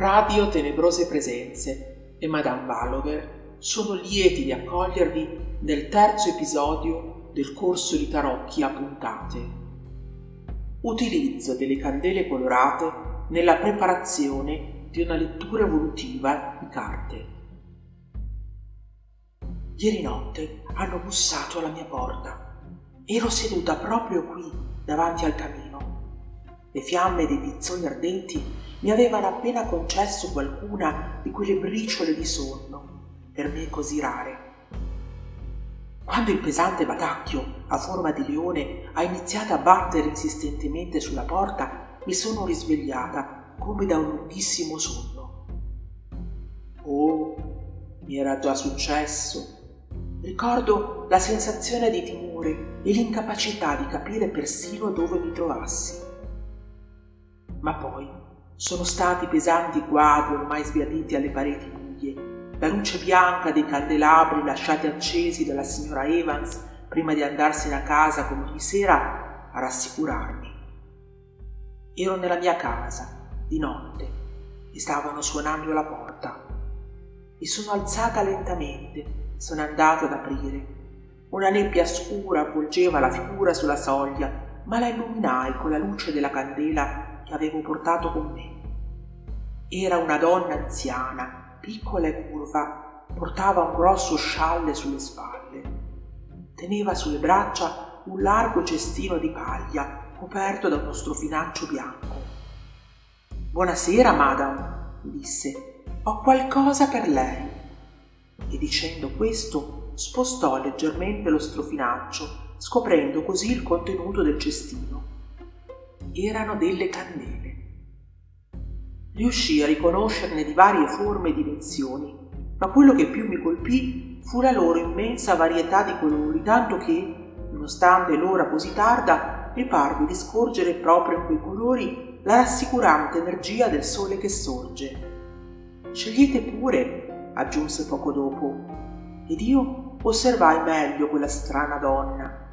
Radio Tenebrose Presenze e Madame Ballover sono lieti di accogliervi nel terzo episodio del corso di tarocchi a puntate. Utilizzo delle candele colorate nella preparazione di una lettura evolutiva di carte. Ieri notte hanno bussato alla mia porta. Ero seduta proprio qui, davanti al camino. Le fiamme dei pizzoni ardenti mi avevano appena concesso qualcuna di quelle briciole di sonno, per me così rare. Quando il pesante batacchio a forma di leone ha iniziato a battere insistentemente sulla porta, mi sono risvegliata come da un lunghissimo sonno. Oh, mi era già successo. Ricordo la sensazione di timore e l'incapacità di capire persino dove mi trovassi. Ma poi sono stati pesanti quadri ormai sbiaditi alle pareti buie, la luce bianca dei candelabri lasciati accesi dalla signora Evans prima di andarsene a casa come ogni sera a rassicurarmi. Ero nella mia casa, di notte, e stavano suonando alla porta. Mi sono alzata lentamente, sono andata ad aprire. Una nebbia scura avvolgeva la figura sulla soglia, ma la illuminai con la luce della candela che avevo portato con me. Era una donna anziana, piccola e curva, portava un grosso scialle sulle spalle. Teneva sulle braccia un largo cestino di paglia coperto da uno strofinaccio bianco. Buonasera, madame, disse, ho qualcosa per lei. E dicendo questo spostò leggermente lo strofinaccio, scoprendo così il contenuto del cestino erano delle candele. Riuscì a riconoscerne di varie forme e dimensioni, ma quello che più mi colpì fu la loro immensa varietà di colori, tanto che, nonostante l'ora così tarda, mi parve di scorgere proprio in quei colori la rassicurante energia del sole che sorge. Scegliete pure, aggiunse poco dopo, ed io osservai meglio quella strana donna.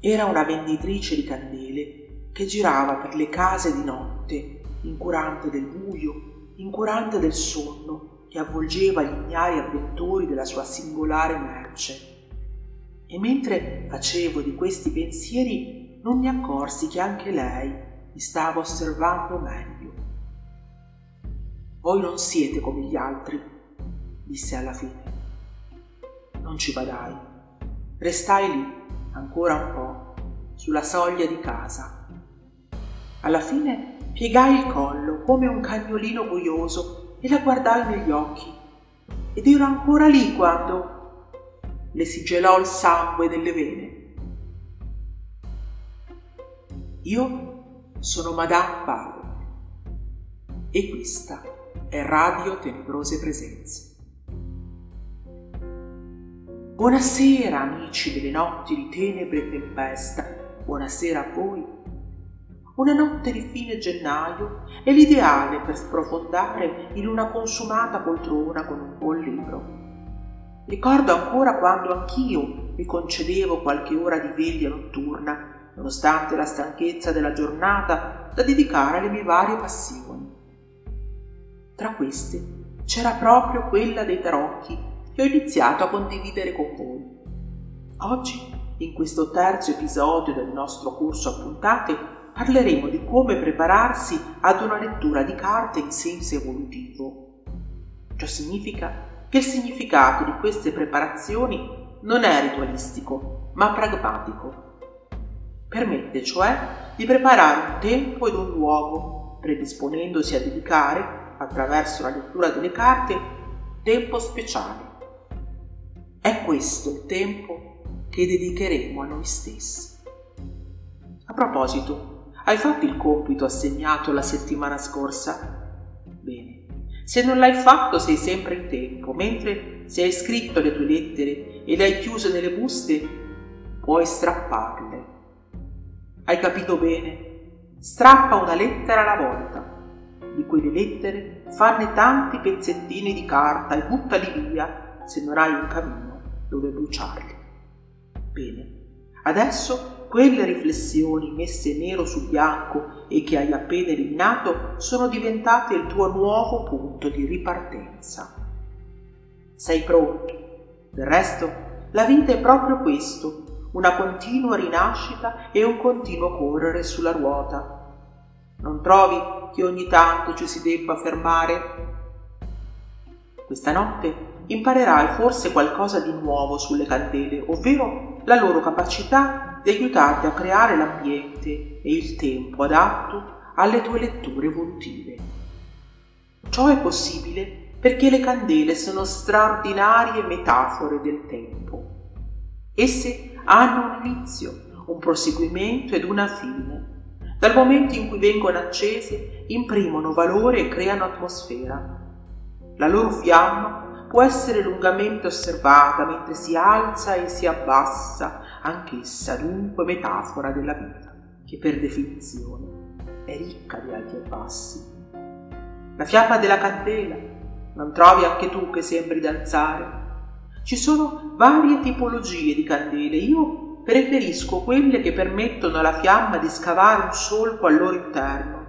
Era una venditrice di candele che girava per le case di notte, incurante del buio, incurante del sonno che avvolgeva gli ignari avventori della sua singolare merce. E mentre facevo di questi pensieri non mi accorsi che anche lei mi stava osservando meglio. Voi non siete come gli altri, disse alla fine. Non ci badai. Restai lì ancora un po', sulla soglia di casa alla fine piegai il collo come un cagnolino goioso e la guardai negli occhi. Ed ero ancora lì quando le si gelò il sangue delle vene. Io sono Madame Paolo e questa è Radio Tenebrose Presenze. Buonasera amici delle notti di tenebre e tempesta, buonasera a voi una notte di fine gennaio è l'ideale per sprofondare in una consumata poltrona con un buon libro. Ricordo ancora quando anch'io mi concedevo qualche ora di veglia notturna, nonostante la stanchezza della giornata da dedicare alle mie varie passioni. Tra queste c'era proprio quella dei tarocchi che ho iniziato a condividere con voi. Oggi, in questo terzo episodio del nostro corso a puntate, parleremo di come prepararsi ad una lettura di carte in senso evolutivo. Ciò significa che il significato di queste preparazioni non è ritualistico, ma pragmatico. Permette cioè di preparare un tempo ed un luogo, predisponendosi a dedicare, attraverso la lettura delle carte, tempo speciale. È questo il tempo che dedicheremo a noi stessi. A proposito, hai fatto il compito assegnato la settimana scorsa? Bene. Se non l'hai fatto sei sempre in tempo, mentre se hai scritto le tue lettere e le hai chiuse nelle buste, puoi strapparle. Hai capito bene? Strappa una lettera alla volta. Di quelle lettere fanne tanti pezzettini di carta e buttali via se non hai un camino dove bruciarli. Bene. Adesso quelle riflessioni messe nero su bianco e che hai appena eliminato sono diventate il tuo nuovo punto di ripartenza. Sei pronto. Del resto, la vita è proprio questo, una continua rinascita e un continuo correre sulla ruota. Non trovi che ogni tanto ci si debba fermare? Questa notte imparerai forse qualcosa di nuovo sulle candele, ovvero la loro capacità di aiutarti a creare l'ambiente e il tempo adatto alle tue letture evolutive. Ciò è possibile perché le candele sono straordinarie metafore del tempo. Esse hanno un inizio, un proseguimento ed una fine. Dal momento in cui vengono accese, imprimono valore e creano atmosfera. La loro fiamma può essere lungamente osservata mentre si alza e si abbassa, anch'essa dunque metafora della vita, che per definizione è ricca di alti e bassi. La fiamma della candela, non trovi anche tu che sembri danzare? Ci sono varie tipologie di candele, io preferisco quelle che permettono alla fiamma di scavare un solco al loro interno,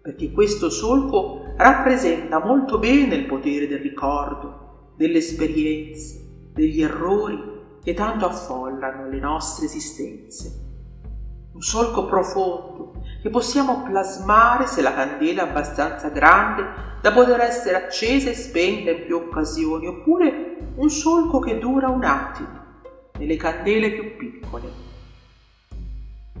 perché questo solco rappresenta molto bene il potere del ricordo, delle esperienze, degli errori che tanto affollano le nostre esistenze. Un solco profondo che possiamo plasmare se la candela è abbastanza grande da poter essere accesa e spenta in più occasioni, oppure un solco che dura un attimo nelle candele più piccole.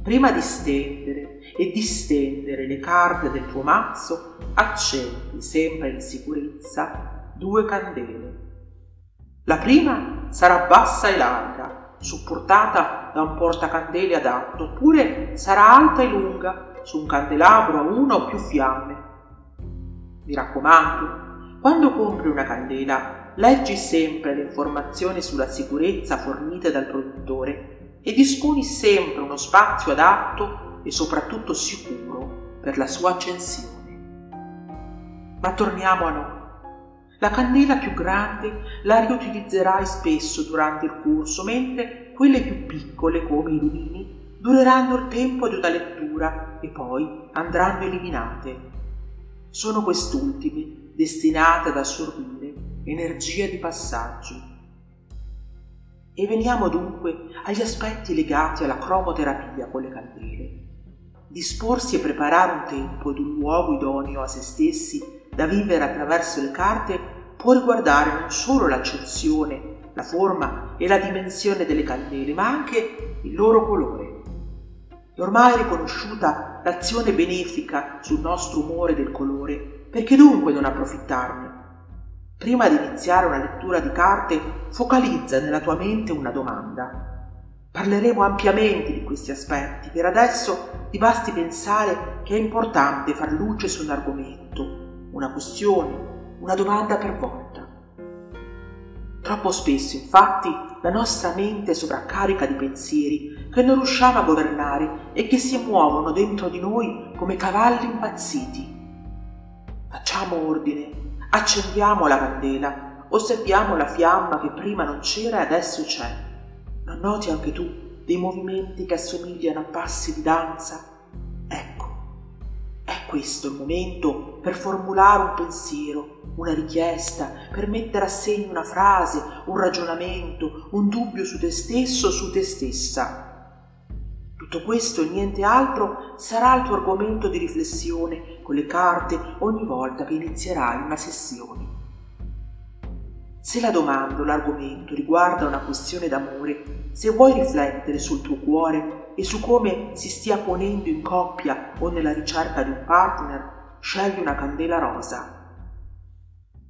Prima di stendere e distendere le carte del tuo mazzo, accendi sempre in sicurezza due candele la prima sarà bassa e larga, supportata da un portacandele adatto, oppure sarà alta e lunga, su un candelabro a una o più fiamme. Mi raccomando, quando compri una candela, leggi sempre le informazioni sulla sicurezza fornite dal produttore e disponi sempre uno spazio adatto e soprattutto sicuro per la sua accensione. Ma torniamo a noi. La candela più grande la riutilizzerai spesso durante il corso, mentre quelle più piccole, come i lumini, dureranno il tempo di una lettura e poi andranno eliminate. Sono quest'ultime destinate ad assorbire energia di passaggio. E veniamo dunque agli aspetti legati alla cromoterapia con le candele. Disporsi e preparare un tempo ed un luogo idoneo a se stessi da vivere attraverso le carte può riguardare non solo l'accezione, la forma e la dimensione delle candele, ma anche il loro colore. È ormai riconosciuta l'azione benefica sul nostro umore del colore, perché dunque non approfittarne? Prima di iniziare una lettura di carte, focalizza nella tua mente una domanda. Parleremo ampiamente di questi aspetti, per adesso ti basti pensare che è importante far luce su un argomento, una questione, una domanda per volta. Troppo spesso, infatti, la nostra mente è sovraccarica di pensieri che non riusciamo a governare e che si muovono dentro di noi come cavalli impazziti. Facciamo ordine, accendiamo la candela, osserviamo la fiamma che prima non c'era e adesso c'è. Non noti anche tu dei movimenti che assomigliano a passi di danza? Questo il momento per formulare un pensiero, una richiesta, per mettere a segno una frase, un ragionamento, un dubbio su te stesso o su te stessa. Tutto questo e niente altro sarà il tuo argomento di riflessione con le carte ogni volta che inizierai una sessione. Se la domanda o l'argomento riguarda una questione d'amore, se vuoi riflettere sul tuo cuore e su come si stia ponendo in coppia o nella ricerca di un partner, scegli una candela rosa.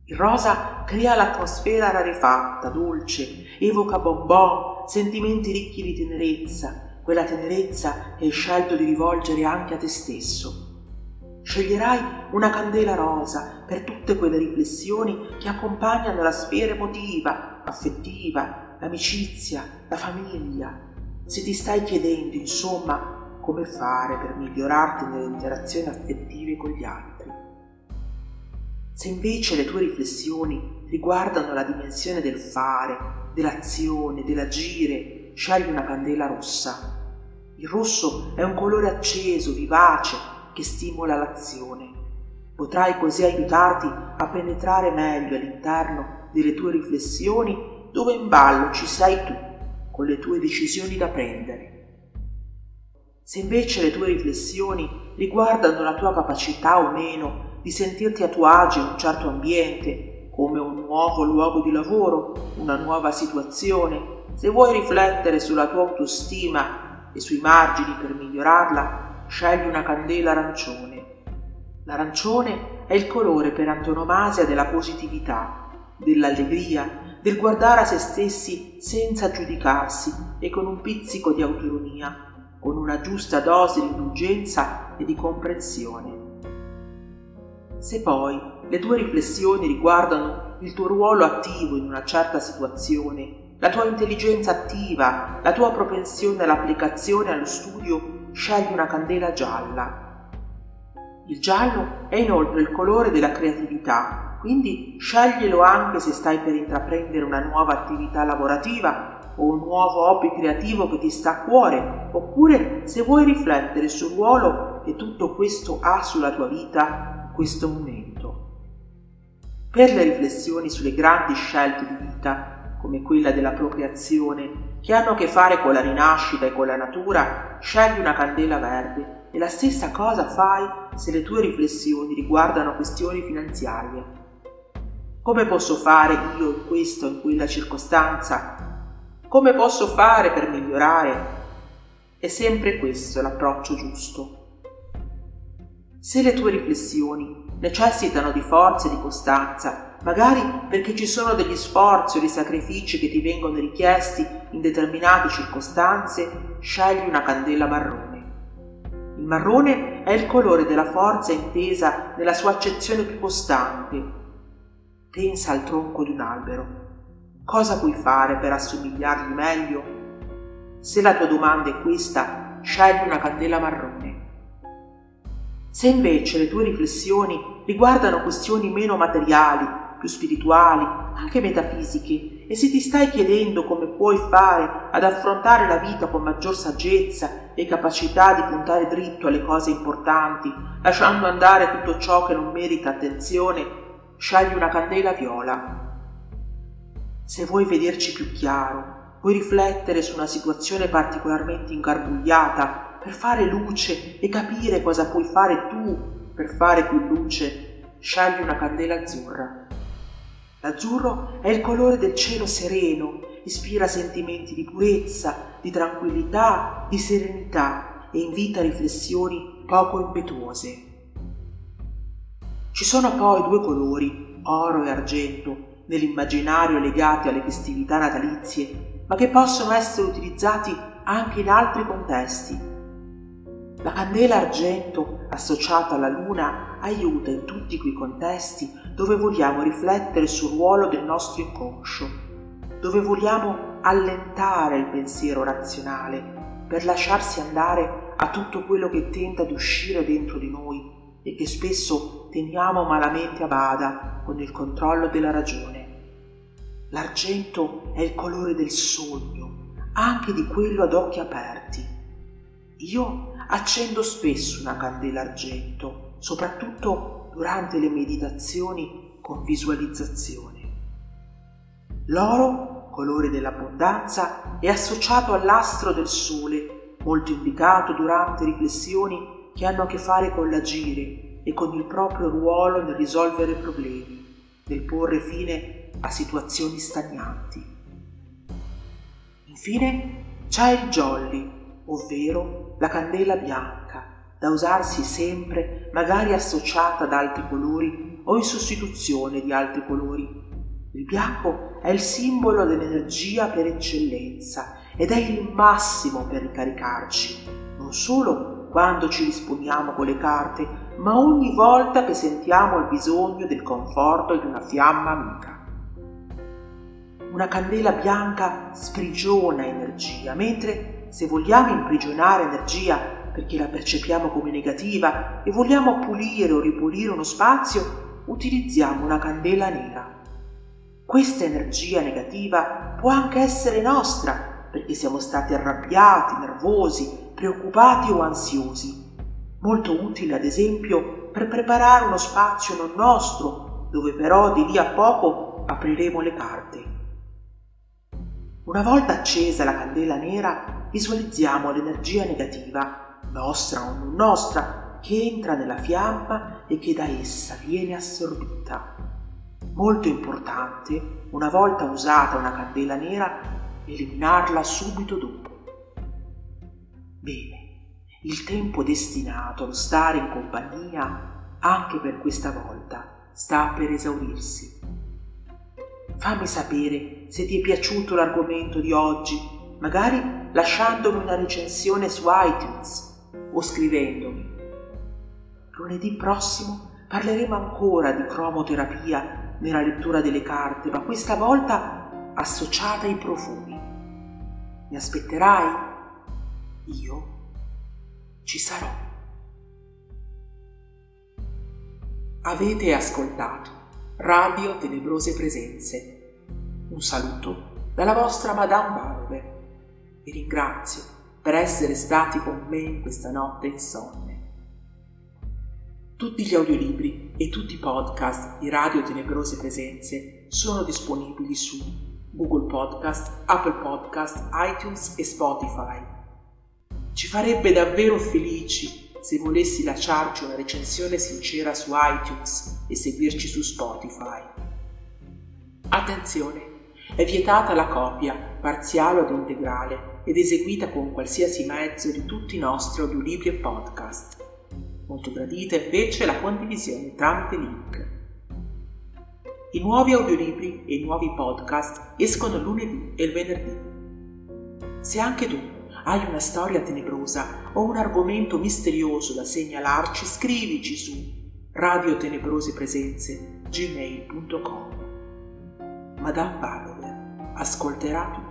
Il rosa crea l'atmosfera rarefatta, dolce, evoca bonbon, sentimenti ricchi di tenerezza, quella tenerezza che hai scelto di rivolgere anche a te stesso. Sceglierai una candela rosa per tutte quelle riflessioni che accompagnano la sfera emotiva, affettiva, l'amicizia, la famiglia, se ti stai chiedendo, insomma, come fare per migliorarti nelle interazioni affettive con gli altri. Se invece le tue riflessioni riguardano la dimensione del fare, dell'azione, dell'agire, scegli una candela rossa. Il rosso è un colore acceso, vivace, che stimola l'azione. Potrai così aiutarti a penetrare meglio all'interno delle tue riflessioni dove in ballo ci sei tu, con le tue decisioni da prendere. Se invece le tue riflessioni riguardano la tua capacità o meno di sentirti a tuo agio in un certo ambiente, come un nuovo luogo di lavoro, una nuova situazione, se vuoi riflettere sulla tua autostima e sui margini per migliorarla, scegli una candela arancione. L'arancione è il colore per antonomasia della positività, dell'allegria, del guardare a se stessi senza giudicarsi e con un pizzico di autoironia con una giusta dose di indulgenza e di comprensione. Se poi le tue riflessioni riguardano il tuo ruolo attivo in una certa situazione, la tua intelligenza attiva, la tua propensione all'applicazione e allo studio, scegli una candela gialla. Il giallo è inoltre il colore della creatività, quindi sceglielo anche se stai per intraprendere una nuova attività lavorativa o un nuovo hobby creativo che ti sta a cuore, oppure se vuoi riflettere sul ruolo che tutto questo ha sulla tua vita in questo momento. Per le riflessioni sulle grandi scelte di vita, come quella della procreazione, che hanno a che fare con la rinascita e con la natura, scegli una candela verde e la stessa cosa fai se le tue riflessioni riguardano questioni finanziarie. Come posso fare io in questa o in quella circostanza come posso fare per migliorare? È sempre questo l'approccio giusto. Se le tue riflessioni necessitano di forza e di costanza, magari perché ci sono degli sforzi o dei sacrifici che ti vengono richiesti in determinate circostanze, scegli una candela marrone. Il marrone è il colore della forza intesa nella sua accezione più costante. Pensa al tronco di un albero Cosa puoi fare per assomigliargli meglio? Se la tua domanda è questa, scegli una candela marrone. Se invece le tue riflessioni riguardano questioni meno materiali, più spirituali, anche metafisiche, e se ti stai chiedendo come puoi fare ad affrontare la vita con maggior saggezza e capacità di puntare dritto alle cose importanti, lasciando andare tutto ciò che non merita attenzione, scegli una candela viola. Se vuoi vederci più chiaro, vuoi riflettere su una situazione particolarmente ingarbugliata per fare luce e capire cosa puoi fare tu per fare più luce, scegli una candela azzurra. L'azzurro è il colore del cielo sereno, ispira sentimenti di purezza, di tranquillità, di serenità e invita riflessioni poco impetuose. Ci sono poi due colori, oro e argento, nell'immaginario legati alle festività natalizie, ma che possono essere utilizzati anche in altri contesti. La candela argento associata alla luna aiuta in tutti quei contesti dove vogliamo riflettere sul ruolo del nostro inconscio, dove vogliamo allentare il pensiero razionale per lasciarsi andare a tutto quello che tenta di uscire dentro di noi e che spesso teniamo malamente a bada con il controllo della ragione. L'argento è il colore del sogno, anche di quello ad occhi aperti. Io accendo spesso una candela argento, soprattutto durante le meditazioni con visualizzazione. L'oro, colore dell'abbondanza, è associato all'astro del sole, molto indicato durante riflessioni che hanno a che fare con l'agire e con il proprio ruolo nel risolvere problemi, nel porre fine a situazioni stagnanti. Infine c'è il jolly, ovvero la candela bianca, da usarsi sempre magari associata ad altri colori o in sostituzione di altri colori. Il bianco è il simbolo dell'energia per eccellenza ed è il massimo per ricaricarci, non solo quando ci disponiamo con le carte, ma ogni volta che sentiamo il bisogno del conforto di una fiamma amica. Una candela bianca sprigiona energia, mentre se vogliamo imprigionare energia perché la percepiamo come negativa e vogliamo pulire o ripulire uno spazio, utilizziamo una candela nera. Questa energia negativa può anche essere nostra perché siamo stati arrabbiati, nervosi, preoccupati o ansiosi, molto utile ad esempio per preparare uno spazio non nostro, dove però di lì a poco apriremo le carte. Una volta accesa la candela nera, visualizziamo l'energia negativa, nostra o non nostra, che entra nella fiamma e che da essa viene assorbita. Molto importante, una volta usata una candela nera, eliminarla subito dopo. Bene, il tempo destinato allo stare in compagnia, anche per questa volta, sta per esaurirsi. Fammi sapere se ti è piaciuto l'argomento di oggi, magari lasciandomi una recensione su iTunes o scrivendomi. Lunedì prossimo parleremo ancora di cromoterapia nella lettura delle carte, ma questa volta associata ai profumi. Mi aspetterai? Io ci sarò. Avete ascoltato Radio Tenebrose Presenze. Un saluto dalla vostra Madame Barbe. Vi ringrazio per essere stati con me in questa notte insonne. Tutti gli audiolibri e tutti i podcast di Radio Tenebrose Presenze sono disponibili su Google Podcast, Apple Podcast, iTunes e Spotify. Ci farebbe davvero felici se volessi lasciarci una recensione sincera su iTunes e seguirci su Spotify. Attenzione! È vietata la copia, parziale o integrale, ed eseguita con qualsiasi mezzo di tutti i nostri audiolibri e podcast. Molto gradita invece la condivisione tramite link. I nuovi audiolibri e i nuovi podcast escono lunedì e il venerdì. Se anche tu hai una storia tenebrosa o un argomento misterioso da segnalarci, scrivici su radiotenebrosepresenze gmail.com. Madame Valover ascolterà.